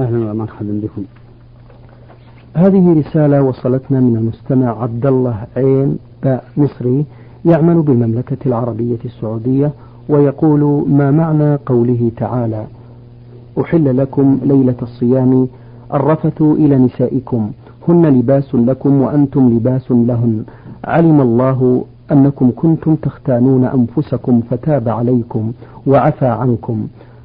أهلا ومرحبا بكم. هذه رسالة وصلتنا من المستمع عبد الله عين باء مصري يعمل بالمملكة العربية السعودية ويقول ما معنى قوله تعالى. أحل لكم ليلة الصيام الرفث إلى نسائكم. هن لباس لكم وأنتم لباس لهن. علم الله أنكم كنتم تختانون أنفسكم فتاب عليكم وعفى عنكم.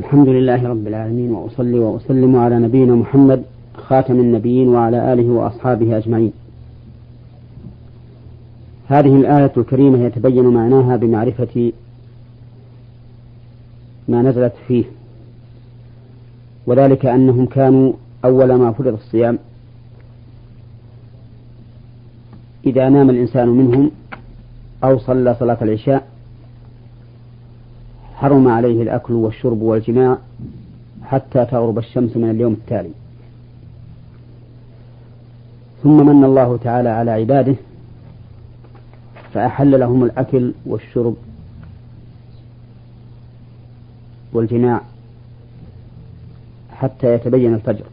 الحمد لله رب العالمين وأصلي وأسلم على نبينا محمد خاتم النبيين وعلى آله وأصحابه أجمعين. هذه الآية الكريمة يتبين معناها بمعرفة ما نزلت فيه وذلك أنهم كانوا أول ما فرض الصيام. إذا نام الإنسان منهم أو صلى صلاة العشاء حرم عليه الأكل والشرب والجماع حتى تغرب الشمس من اليوم التالي. ثم من الله تعالى على عباده فأحل لهم الأكل والشرب والجماع حتى يتبين الفجر.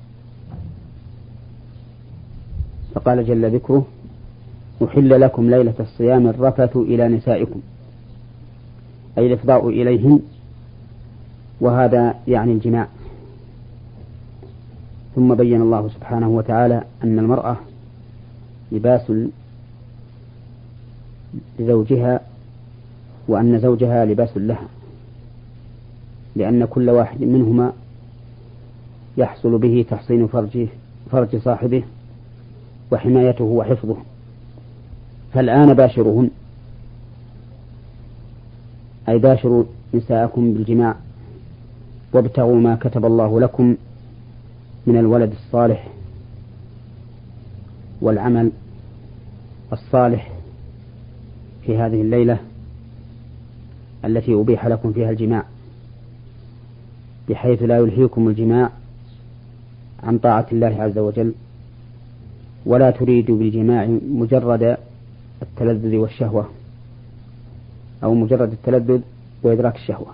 فقال جل ذكره أحل لكم ليلة الصيام الرفث إلى نسائكم. أي الإفضاء إليهن وهذا يعني الجماع. ثم بين الله سبحانه وتعالى أن المرأة لباس لزوجها وأن زوجها لباس لها لأن كل واحد منهما يحصل به تحصين فرجه فرج صاحبه وحمايته وحفظه. فالآن باشروهن أي باشروا نساءكم بالجماع وابتغوا ما كتب الله لكم من الولد الصالح والعمل الصالح في هذه الليلة التي أبيح لكم فيها الجماع بحيث لا يلهيكم الجماع عن طاعة الله عز وجل ولا تريدوا بالجماع مجرد التلذذ والشهوة. أو مجرد التلذذ وإدراك الشهوة.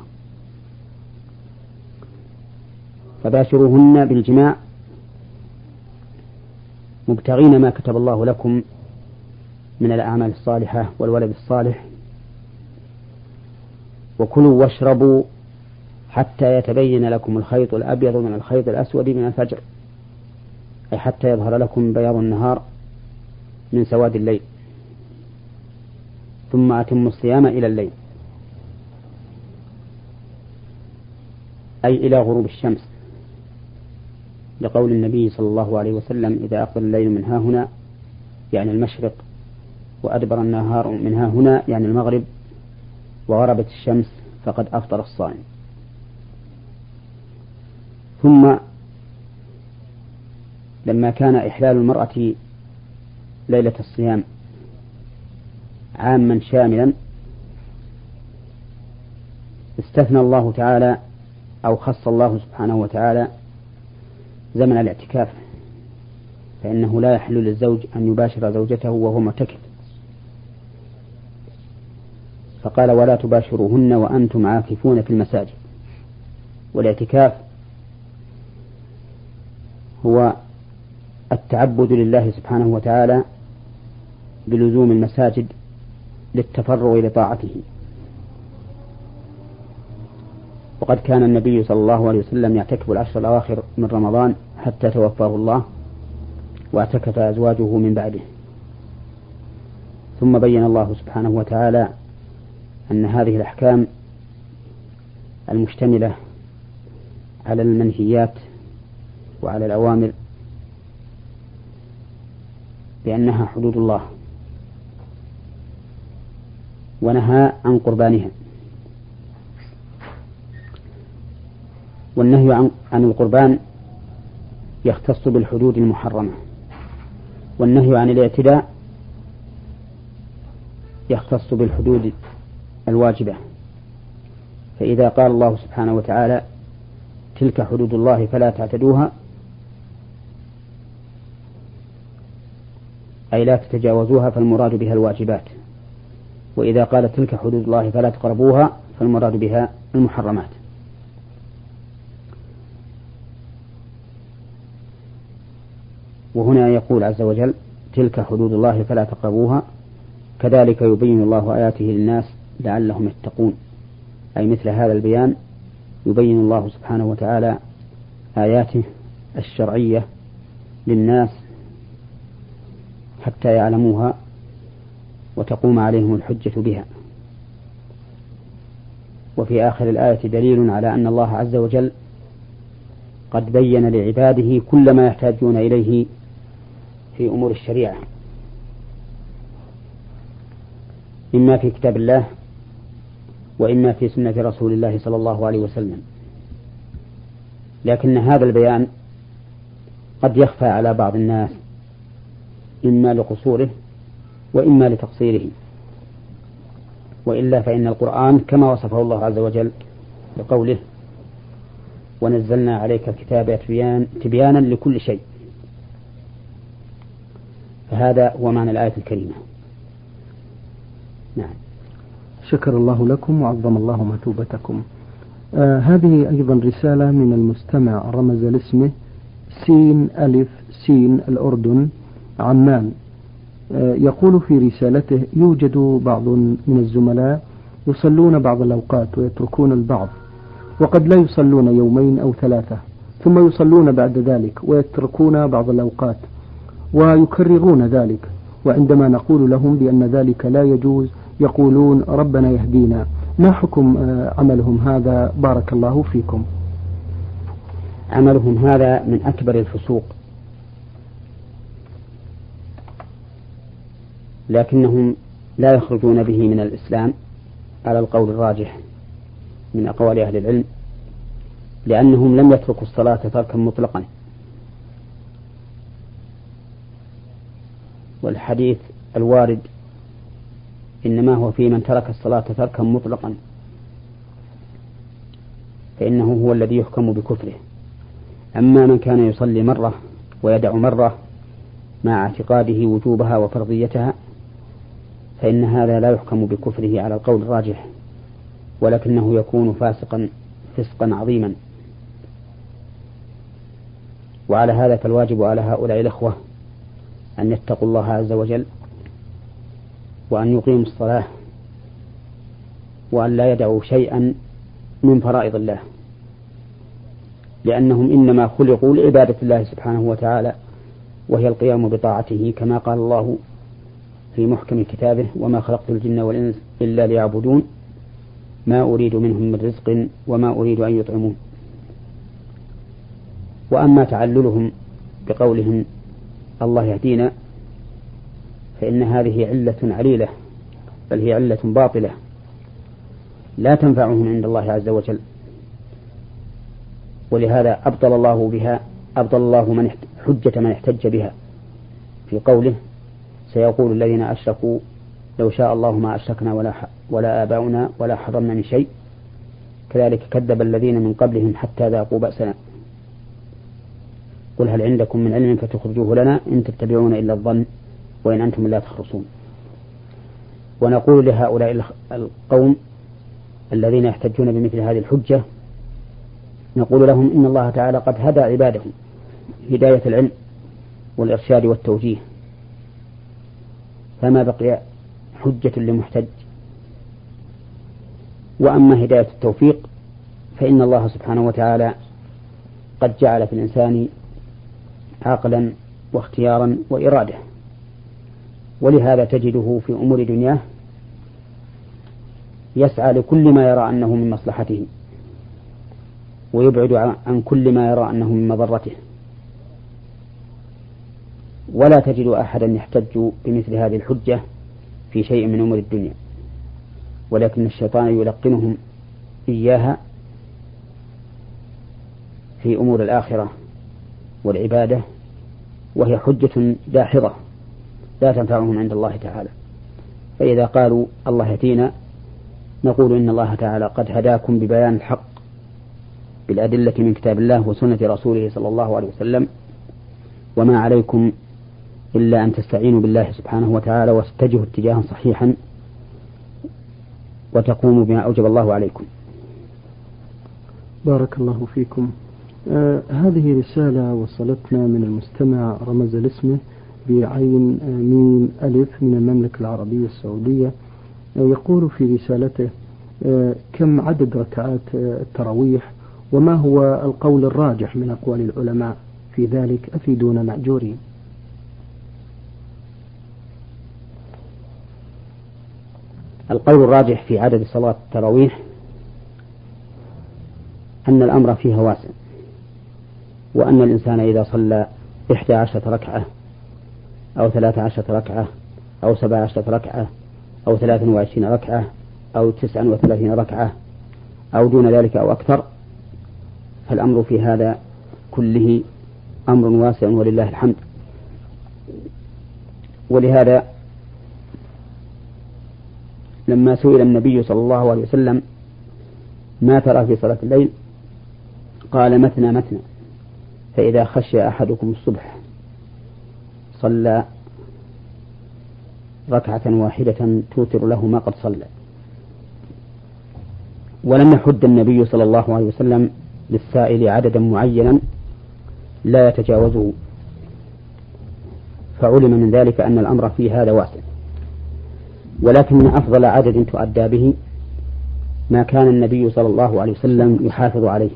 فباشروهن بالجماع. مبتغين ما كتب الله لكم من الأعمال الصالحة والولد الصالح. وكلوا واشربوا حتى يتبين لكم الخيط الأبيض من الخيط الأسود من الفجر. أي حتى يظهر لكم بياض النهار من سواد الليل. ثم أتموا الصيام إلى الليل. أي إلى غروب الشمس. لقول النبي صلى الله عليه وسلم إذا أقبل الليل من ها هنا يعني المشرق وأدبر النهار من ها هنا يعني المغرب وغربت الشمس فقد أفطر الصائم. ثم لما كان إحلال المرأة ليلة الصيام عاما شاملا استثنى الله تعالى أو خص الله سبحانه وتعالى زمن الاعتكاف فإنه لا يحل للزوج أن يباشر زوجته وهو معتكف. فقال ولا تباشروهن وأنتم عاكفون في المساجد. والاعتكاف هو التعبد لله سبحانه وتعالى بلزوم المساجد للتفرغ لطاعته وقد كان النبي صلى الله عليه وسلم يعتكف العشر الأواخر من رمضان حتى توفاه الله واعتكف أزواجه من بعده. ثم بين الله سبحانه وتعالى أن هذه الأحكام المشتملة على المنهيات وعلى الأوامر بأنها حدود الله. ونهى عن قربانها. والنهي عن, عن القربان يختص بالحدود المحرمة. والنهي عن الاعتداء يختص بالحدود الواجبة. فإذا قال الله سبحانه وتعالى تلك حدود الله فلا تعتدوها أي لا تتجاوزوها فالمراد بها الواجبات. وإذا قال تلك حدود الله فلا تقربوها فالمراد بها المحرمات. وهنا يقول عز وجل تلك حدود الله فلا تقربوها. كذلك يبين الله آياته للناس لعلهم يتقون. أي مثل هذا البيان يبين الله سبحانه وتعالى آياته الشرعية للناس حتى يعلموها وتقوم عليهم الحجة بها. وفي آخر الآية دليل على أن الله عز وجل قد بين لعباده كل ما يحتاجون إليه في أمور الشريعة. إما في كتاب الله وإما في سنة رسول الله صلى الله عليه وسلم. لكن هذا البيان قد يخفى على بعض الناس إما لقصوره وإما لتقصيره. وإلا فإن القرآن كما وصفه الله عز وجل بقوله ونزلنا عليك الكتاب تبيانا لكل شيء فهذا هو معنى الآية الكريمة. نعم. شكر الله لكم وعظم الله مثوبتكم آه هذه أيضا رسالة من المستمع رمز لاسمه سين ألف سين الأردن عمان. يقول في رسالته يوجد بعض من الزملاء يصلون بعض الأوقات ويتركون البعض وقد لا يصلون يومين أو ثلاثة ثم يصلون بعد ذلك ويتركون بعض الأوقات ويكررون ذلك وعندما نقول لهم بأن ذلك لا يجوز يقولون ربنا يهدينا. ما حكم آه، عملهم هذا؟ بارك الله فيكم. عملهم هذا من أكبر الفسوق. لكنهم لا يخرجون به من الإسلام على القول الراجح من أقوال أهل العلم لأنهم لم يتركوا الصلاة تركا مطلقا. والحديث الوارد إنما هو في من ترك الصلاة تركا مطلقا فإنه هو الذي يحكم بكفره. أما من كان يصلي مرة ويدع مرة مع اعتقاده وجوبها وفرضيتها فإن هذا لا يحكم بكفره على القول الراجح ولكنه يكون فاسقا فسقا عظيما. وعلى هذا فالواجب على هؤلاء الأخوة أن يتقوا الله عز وجل وأن يقيموا الصلاة وأن لا يدعوا شيئا من فرائض الله. لأنهم إنما خلقوا لعبادة الله سبحانه وتعالى وهي القيام بطاعته كما قال الله في محكم كتابه وما خلقت الجن والإنس إلا ليعبدون ما أريد منهم من رزق وما أريد أن يطعمون. وأما تعللهم بقولهم الله يهدينا فإن هذه علة عليلة بل هي علة باطلة لا تنفعهم عند الله عز وجل. ولهذا أبطل الله بها أبطل الله من حجة من احتج بها في قوله سيقول الذين أشركوا لو شاء الله ما أشركنا ولا ولا آباؤنا ولا حرمنا من شيء كذلك كذب الذين من قبلهم حتى ذاقوا بأسنا. قل هل عندكم من علم فتخرجوه لنا إن تتبعون إلا الظن وإن أنتم لا تخرصون. ونقول لهؤلاء القوم الذين يحتجون بمثل هذه الحجة نقول لهم إن الله تعالى قد هدى عباده هداية العلم والإرشاد والتوجيه. فما بقي حجة لمحتج. وأما هداية التوفيق فإن الله سبحانه وتعالى قد جعل في الإنسان عقلا واختيارا وإرادة. ولهذا تجده في أمور دنياه يسعى لكل ما يرى أنه من مصلحته ويبعد عن كل ما يرى أنه من مضرته. ولا تجد أحدا يحتج بمثل هذه الحجة في شيء من أمور الدنيا. ولكن الشيطان يلقنهم إياها في أمور الآخرة والعبادة وهي حجة داحضة لا تنفعهم عند الله تعالى. فإذا قالوا الله يهدينا نقول إن الله تعالى قد هداكم ببيان الحق بالأدلة من كتاب الله وسنة رسوله صلى الله عليه وسلم وما عليكم إلا أن تستعينوا بالله سبحانه وتعالى وتتجهوا اتجاها صحيحا وتقوموا بما أوجب الله عليكم. بارك الله فيكم. آه هذه رسالة وصلتنا من المستمع رمز الاسم بعين آه ميم ألف من المملكة العربية السعودية. آه يقول في رسالته آه كم عدد ركعات التراويح؟ وما هو القول الراجح من أقوال العلماء؟ في ذلك أفيدونا مأجورين. القول الراجح في عدد صلاة التراويح أن الأمر فيها واسع وأن الإنسان إذا صلى إحدى عشرة ركعة أو ثلاث عشرة ركعة أو سبع عشرة ركعة أو ثلاث وعشرين ركعة أو تسعا وثلاثين ركعة أو دون ذلك أو أكثر فالأمر في هذا كله أمر واسع ولله الحمد. ولهذا لما سئل النبي صلى الله عليه وسلم ما ترى في صلاة الليل؟ قال مثنى مثنى فإذا خشي أحدكم الصبح صلى ركعة واحدة توتر له ما قد صلى. ولم يحد النبي صلى الله عليه وسلم للسائل عددا معينا لا يتجاوزه. فعلم من ذلك أن الأمر في هذا واسع. ولكن أفضل عدد تؤدى به ما كان النبي صلى الله عليه وسلم يحافظ عليه.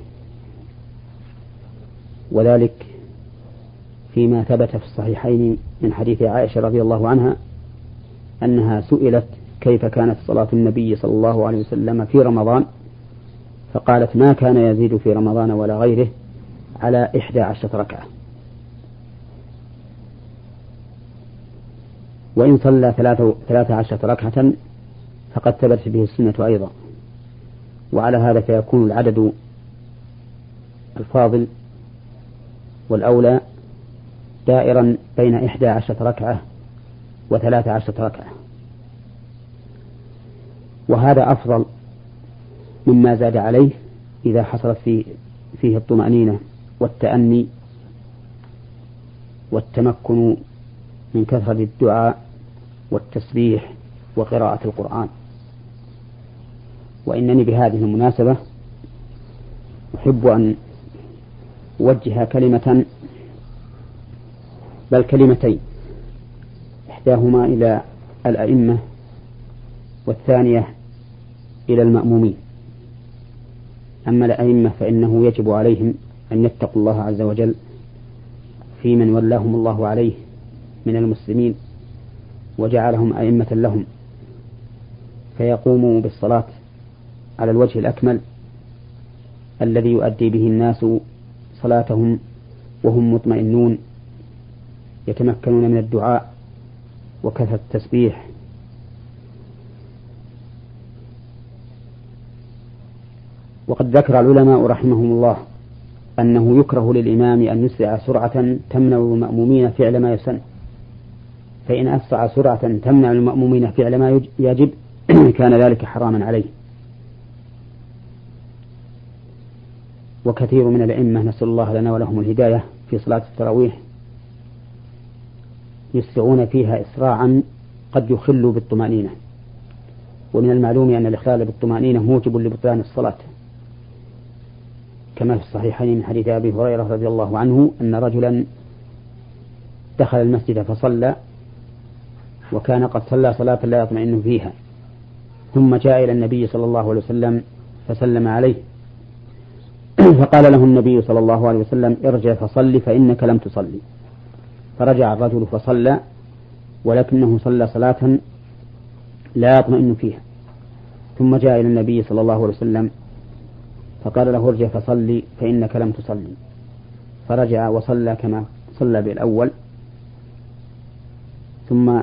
وذلك فيما ثبت في الصحيحين من حديث عائشة رضي الله عنها أنها سئلت كيف كانت صلاة النبي صلى الله عليه وسلم في رمضان؟ فقالت ما كان يزيد في رمضان ولا غيره على إحدى عشرة ركعة. وإن صلى ثلاثة عشرة ركعة فقد ثبت به السنة أيضا. وعلى هذا فيكون العدد الفاضل والأولى دائرا بين إحدى عشرة ركعة وثلاث عشرة ركعة. وهذا أفضل مما زاد عليه إذا حصلت في فيه الطمأنينة والتأني والتمكن من كثرة الدعاء والتسبيح وقراءة القرآن. وإنني بهذه المناسبة أحب أن أوجه كلمة بل كلمتين إحداهما إلى الأئمة والثانية إلى المأمومين. أما الأئمة فإنه يجب عليهم أن يتقوا الله عز وجل في من ولاهم الله عليه من المسلمين وجعلهم أئمة لهم فيقوموا بالصلاة على الوجه الأكمل الذي يؤدي به الناس صلاتهم وهم مطمئنون يتمكنون من الدعاء وكثرة التسبيح. وقد ذكر العلماء رحمهم الله أنه يكره للإمام أن يسرع سرعة تمنع المأمومين فعل ما يسن. فإن أسرع سرعة تمنع المأمومين فعل ما يجب كان ذلك حراما عليه. وكثير من الأئمة نسأل الله لنا ولهم الهداية في صلاة التراويح يسرعون فيها إسراعا قد يخل بالطمأنينة. ومن المعلوم أن الإخلال بالطمأنينة موجب لبطلان الصلاة. كما في الصحيحين من حديث أبي هريرة رضي الله عنه أن رجلا دخل المسجد فصلى وكان قد صلى صلاة لا يطمئن فيها. ثم جاء إلى النبي صلى الله عليه وسلم فسلم عليه. فقال له النبي صلى الله عليه وسلم ارجع فصل فإنك لم تصلي فرجع الرجل فصلى ولكنه صلى صلاة لا يطمئن فيها. ثم جاء إلى النبي صلى الله عليه وسلم فقال له ارجع فصلي فإنك لم تصلي فرجع وصلى كما صلى بالأول. ثم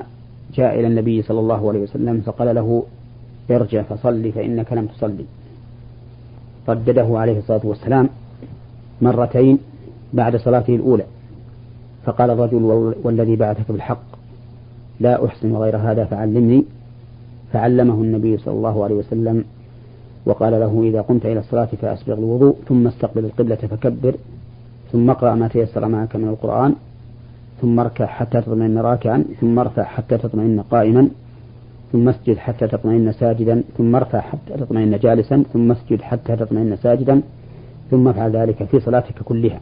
جاء إلى النبي صلى الله عليه وسلم فقال له ارجع فصلي فإنك لم تصلي. ردده عليه الصلاة والسلام مرتين بعد صلاته الأولى. فقال الرجل والذي بعثك بالحق لا أحسن غير هذا فعلمني. فعلمه النبي صلى الله عليه وسلم وقال له إذا قمت إلى الصلاة فأسبغ الوضوء ثم استقبل القبلة فكبر ثم اقرأ ما تيسر معك من القرآن ثم اركع حتى تطمئن راكعا ثم ارفع حتى تطمئن قائما ثم اسجد حتى تطمئن ساجدا ثم ارفع حتى تطمئن جالسا ثم اسجد حتى تطمئن ساجدا ثم افعل ذلك في صلاتك كلها.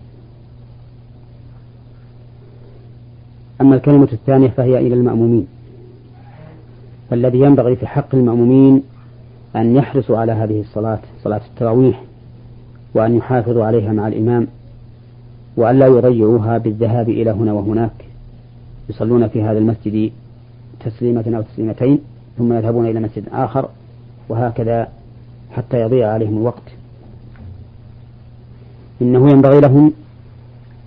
أما الكلمة الثانية فهي إلى المأمومين. فالذي ينبغي في حق المأمومين أن يحرصوا على هذه الصلاة صلاة التراويح وأن يحافظوا عليها مع الإمام. وأن لا يضيعوها بالذهاب إلى هنا وهناك. يصلون في هذا المسجد تسليمة أو تسليمتين ثم يذهبون إلى مسجد آخر وهكذا حتى يضيع عليهم الوقت. إنه ينبغي لهم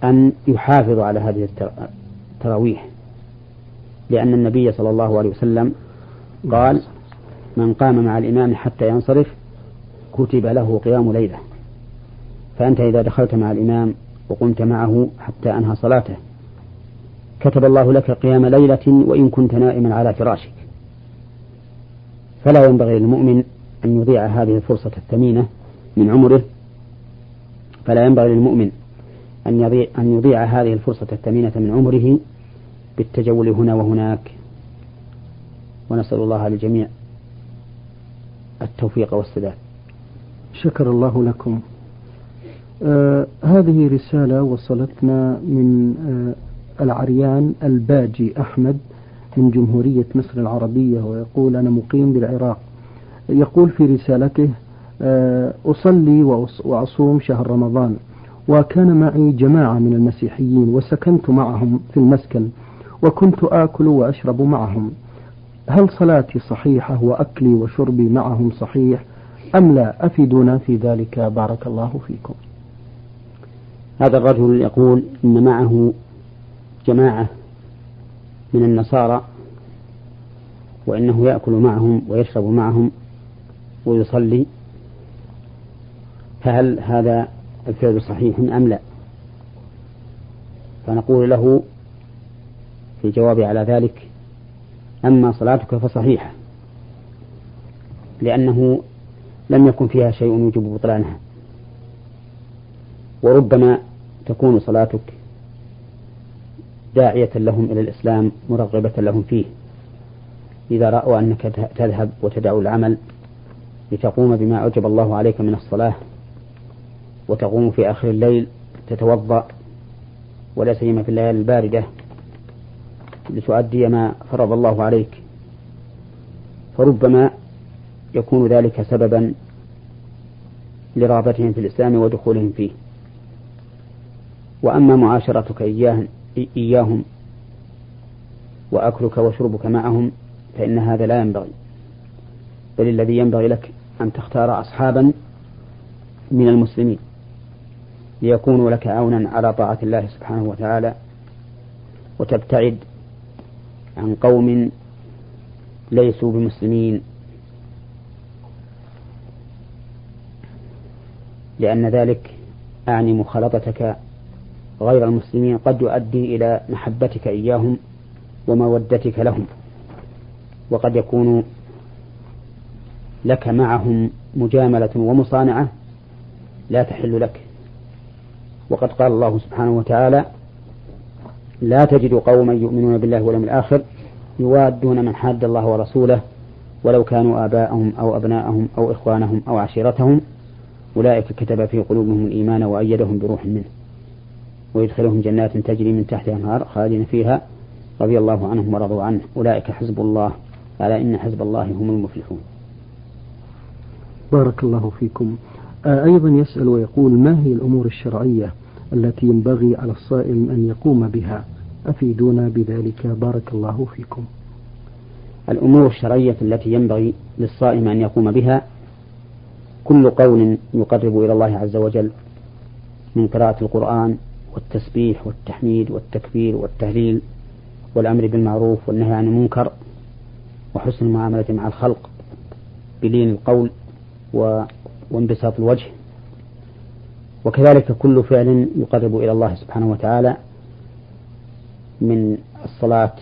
أن يحافظوا على هذه التراويح. لأن النبي صلى الله عليه وسلم قال من قام مع الإمام حتى ينصرف كتب له قيام ليلة. فأنت إذا دخلت مع الإمام وقمت معه حتى أنهى صلاته. كتب الله لك قيام ليلة وإن كنت نائما على فراشك. فلا ينبغي للمؤمن أن يضيع هذه الفرصة الثمينة من عمره. فلا ينبغي للمؤمن أن يضيع, أن يضيع هذه الفرصة الثمينة من عمره بالتجول هنا وهناك. ونسأل الله للجميع التوفيق والسداد. شكر الله لكم. آه هذه رسالة وصلتنا من آه العريان الباجي أحمد من جمهورية مصر العربية ويقول أنا مقيم بالعراق. يقول في رسالته آه أصلي وأصوم شهر رمضان وكان معي جماعة من المسيحيين وسكنت معهم في المسكن وكنت آكل وأشرب معهم. هل صلاتي صحيحة وأكلي وشربي معهم صحيح أم لا أفيدونا في ذلك؟ بارك الله فيكم. هذا الرجل يقول إن معه جماعة من النصارى وإنه يأكل معهم ويشرب معهم ويصلي فهل هذا الفعل صحيح أم لا؟ فنقول له في الجواب على ذلك أما صلاتك فصحيحة لأنه لم يكن فيها شيء يوجب بطلانها. وربما تكون صلاتك داعية لهم إلى الإسلام مرغبة لهم فيه. إذا رأوا أنك تذهب وتدع العمل لتقوم بما أوجب الله عليك من الصلاة وتقوم في آخر الليل تتوضأ ولا سيما في الليالي الباردة لتؤدي ما فرض الله عليك. فربما يكون ذلك سببا لرغبتهم في الإسلام ودخولهم فيه. وأما معاشرتك إياهم وأكلك وشربك معهم فإن هذا لا ينبغي بل الذي ينبغي لك أن تختار أصحابا من المسلمين ليكونوا لك عونا على طاعة الله سبحانه وتعالى وتبتعد عن قوم ليسوا بمسلمين. لأن ذلك أعني مخالطتك غير المسلمين قد يؤدي إلى محبتك إياهم ومودتك لهم وقد يكون لك معهم مجاملة ومصانعة لا تحل لك. وقد قال الله سبحانه وتعالى لا تجد قوما يؤمنون بالله واليوم الآخر يوادون من حاد الله ورسوله ولو كانوا آباءهم أو أبناءهم أو إخوانهم أو عشيرتهم. أولئك كتب في قلوبهم الإيمان وأيدهم بروح منه. ويدخلهم جنات تجري من تحتها الأنهار خالدين فيها رضي الله عنهم ورضوا عنه. أولئك حزب الله ألا إن حزب الله هم المفلحون. بارك الله فيكم. آه، أيضا يسأل ويقول ما هي الأمور الشرعية التي ينبغي على الصائم أن يقوم بها؟ أفيدونا بذلك. بارك الله فيكم. الأمور الشرعية التي ينبغي للصائم أن يقوم بها كل قول يقرب إلى الله عز وجل من قراءة القرآن والتسبيح والتحميد والتكبير والتهليل والأمر بالمعروف والنهي عن المنكر وحسن المعاملة مع الخلق بلين القول وانبساط الوجه. وكذلك كل فعل يقرب إلى الله سبحانه وتعالى من الصلاة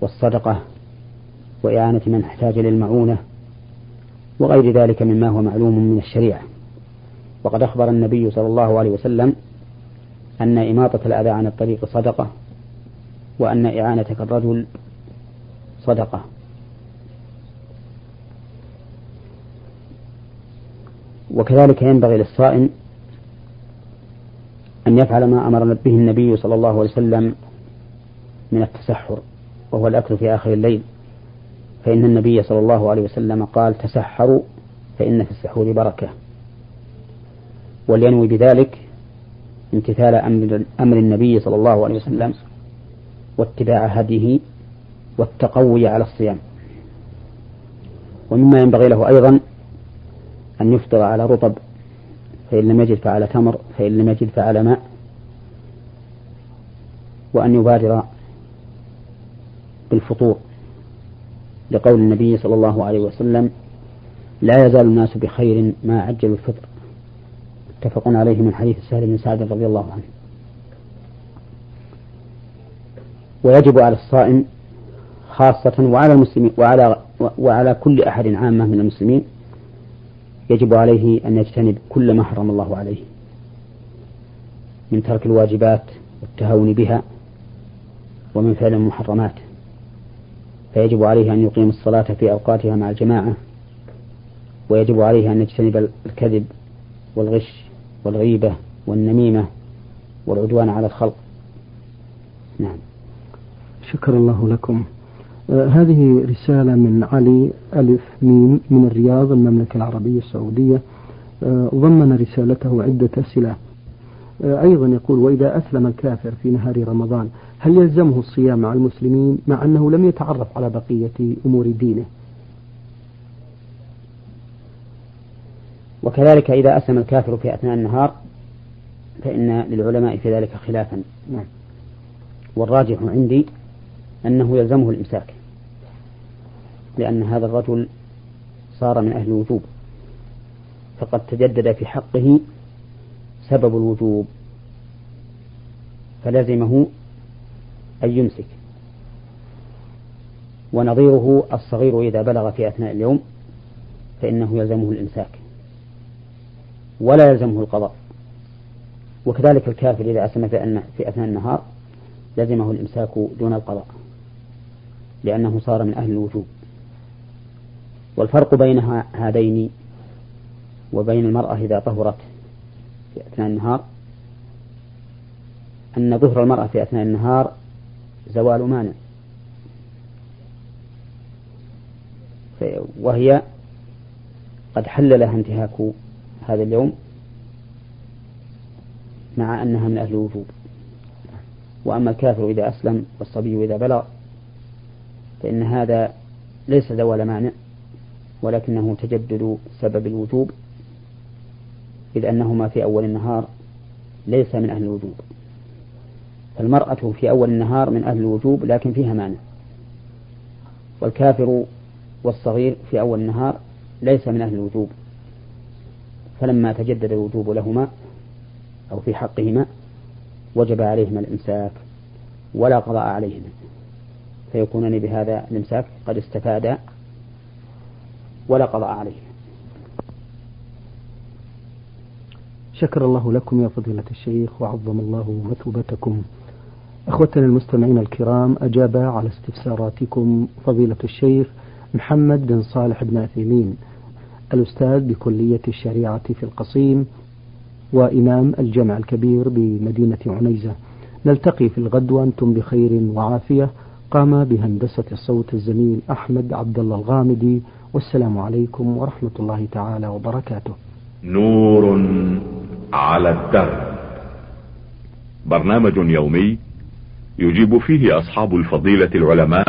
والصدقة وإعانة من احتاج للمعونة وغير ذلك مما هو معلوم من الشريعة. وقد أخبر النبي صلى الله عليه وسلم أن إماطة الأذى عن الطريق صدقة وأن إعانتك الرجل صدقة. وكذلك ينبغي للصائم أن يفعل ما أمر به النبي صلى الله عليه وسلم من التسحر وهو الأكل في آخر الليل. فإن النبي صلى الله عليه وسلم قال تسحروا فإن في السحور بركة. ولينوي بذلك امتثال أمر, أمر النبي صلى الله عليه وسلم واتباع هديه والتقوي على الصيام. ومما ينبغي له أيضا أن يفطر على رطب فإن لم يجد فعلى تمر فإن لم يجد فعلى ماء وأن يبادر بالفطور. لقول النبي صلى الله عليه وسلم لا يزال الناس بخير ما عجلوا الفطر. متفق عليه من حديث سهل بن سعد رضي الله عنه. ويجب على الصائم خاصة وعلى المسلمين وعلى وعلى كل أحد عامة من المسلمين يجب عليه أن يجتنب كل ما حرم الله عليه من ترك الواجبات والتهاون بها ومن فعل المحرمات. فيجب عليه أن يقيم الصلاة في أوقاتها مع الجماعة ويجب عليه أن يجتنب الكذب والغش والغيبة والنميمة والعدوان على الخلق. نعم. شكر الله لكم. آه هذه رسالة من علي ألف ميم من الرياض المملكة العربية السعودية. آه ضمن رسالته عدة أسئلة. آه أيضا يقول وإذا أسلم الكافر في نهار رمضان هل يلزمه الصيام مع المسلمين مع أنه لم يتعرف على بقية أمور دينه؟ وكذلك إذا أسلم الكافر في أثناء النهار فإن للعلماء في ذلك خلافا. نعم. والراجح عندي أنه يلزمه الإمساك لأن هذا الرجل صار من أهل الوجوب فقد تجدد في حقه سبب الوجوب فلزمه أن يمسك. ونظيره الصغير إذا بلغ في أثناء اليوم فإنه يلزمه الإمساك. ولا يلزمه القضاء. وكذلك الكافر إذا أسلم في أثناء النهار لزمه الإمساك دون القضاء لأنه صار من أهل الوجوب. والفرق بين هذين وبين المرأة إذا طهرت في أثناء النهار أن ظهر المرأة في أثناء النهار زوال مانع. وهي قد حل لها انتهاك هذا اليوم مع أنها من أهل الوجوب. وأما الكافر إذا أسلم والصبي إذا بلغ فإن هذا ليس زوال مانع ولكنه تجدد سبب الوجوب إذ أنهما في أول النهار ليس من أهل الوجوب. فالمرأة في أول النهار من أهل الوجوب لكن فيها مانع. والكافر والصغير في أول النهار ليس من أهل الوجوب. فلما تجدد الوجوب لهما أو في حقهما وجب عليهما الإمساك ولا قضاء عليهما. فيكونان بهذا الإمساك قد استفادا ولا قضاء عليهما. شكر الله لكم يا فضيلة الشيخ وعظم الله مثوبتكم. أخوتنا المستمعين الكرام أجاب على استفساراتكم فضيلة الشيخ محمد بن صالح بن عثيمين. الأستاذ بكلية الشريعة في القصيم وإمام الجامع الكبير بمدينة عنيزة. نلتقي في الغد وأنتم بخير وعافية. قام بهندسة الصوت الزميل أحمد عبد الله الغامدي. والسلام عليكم ورحمة الله تعالى وبركاته. نور على الدرب. برنامج يومي يجيب فيه أصحاب الفضيلة العلماء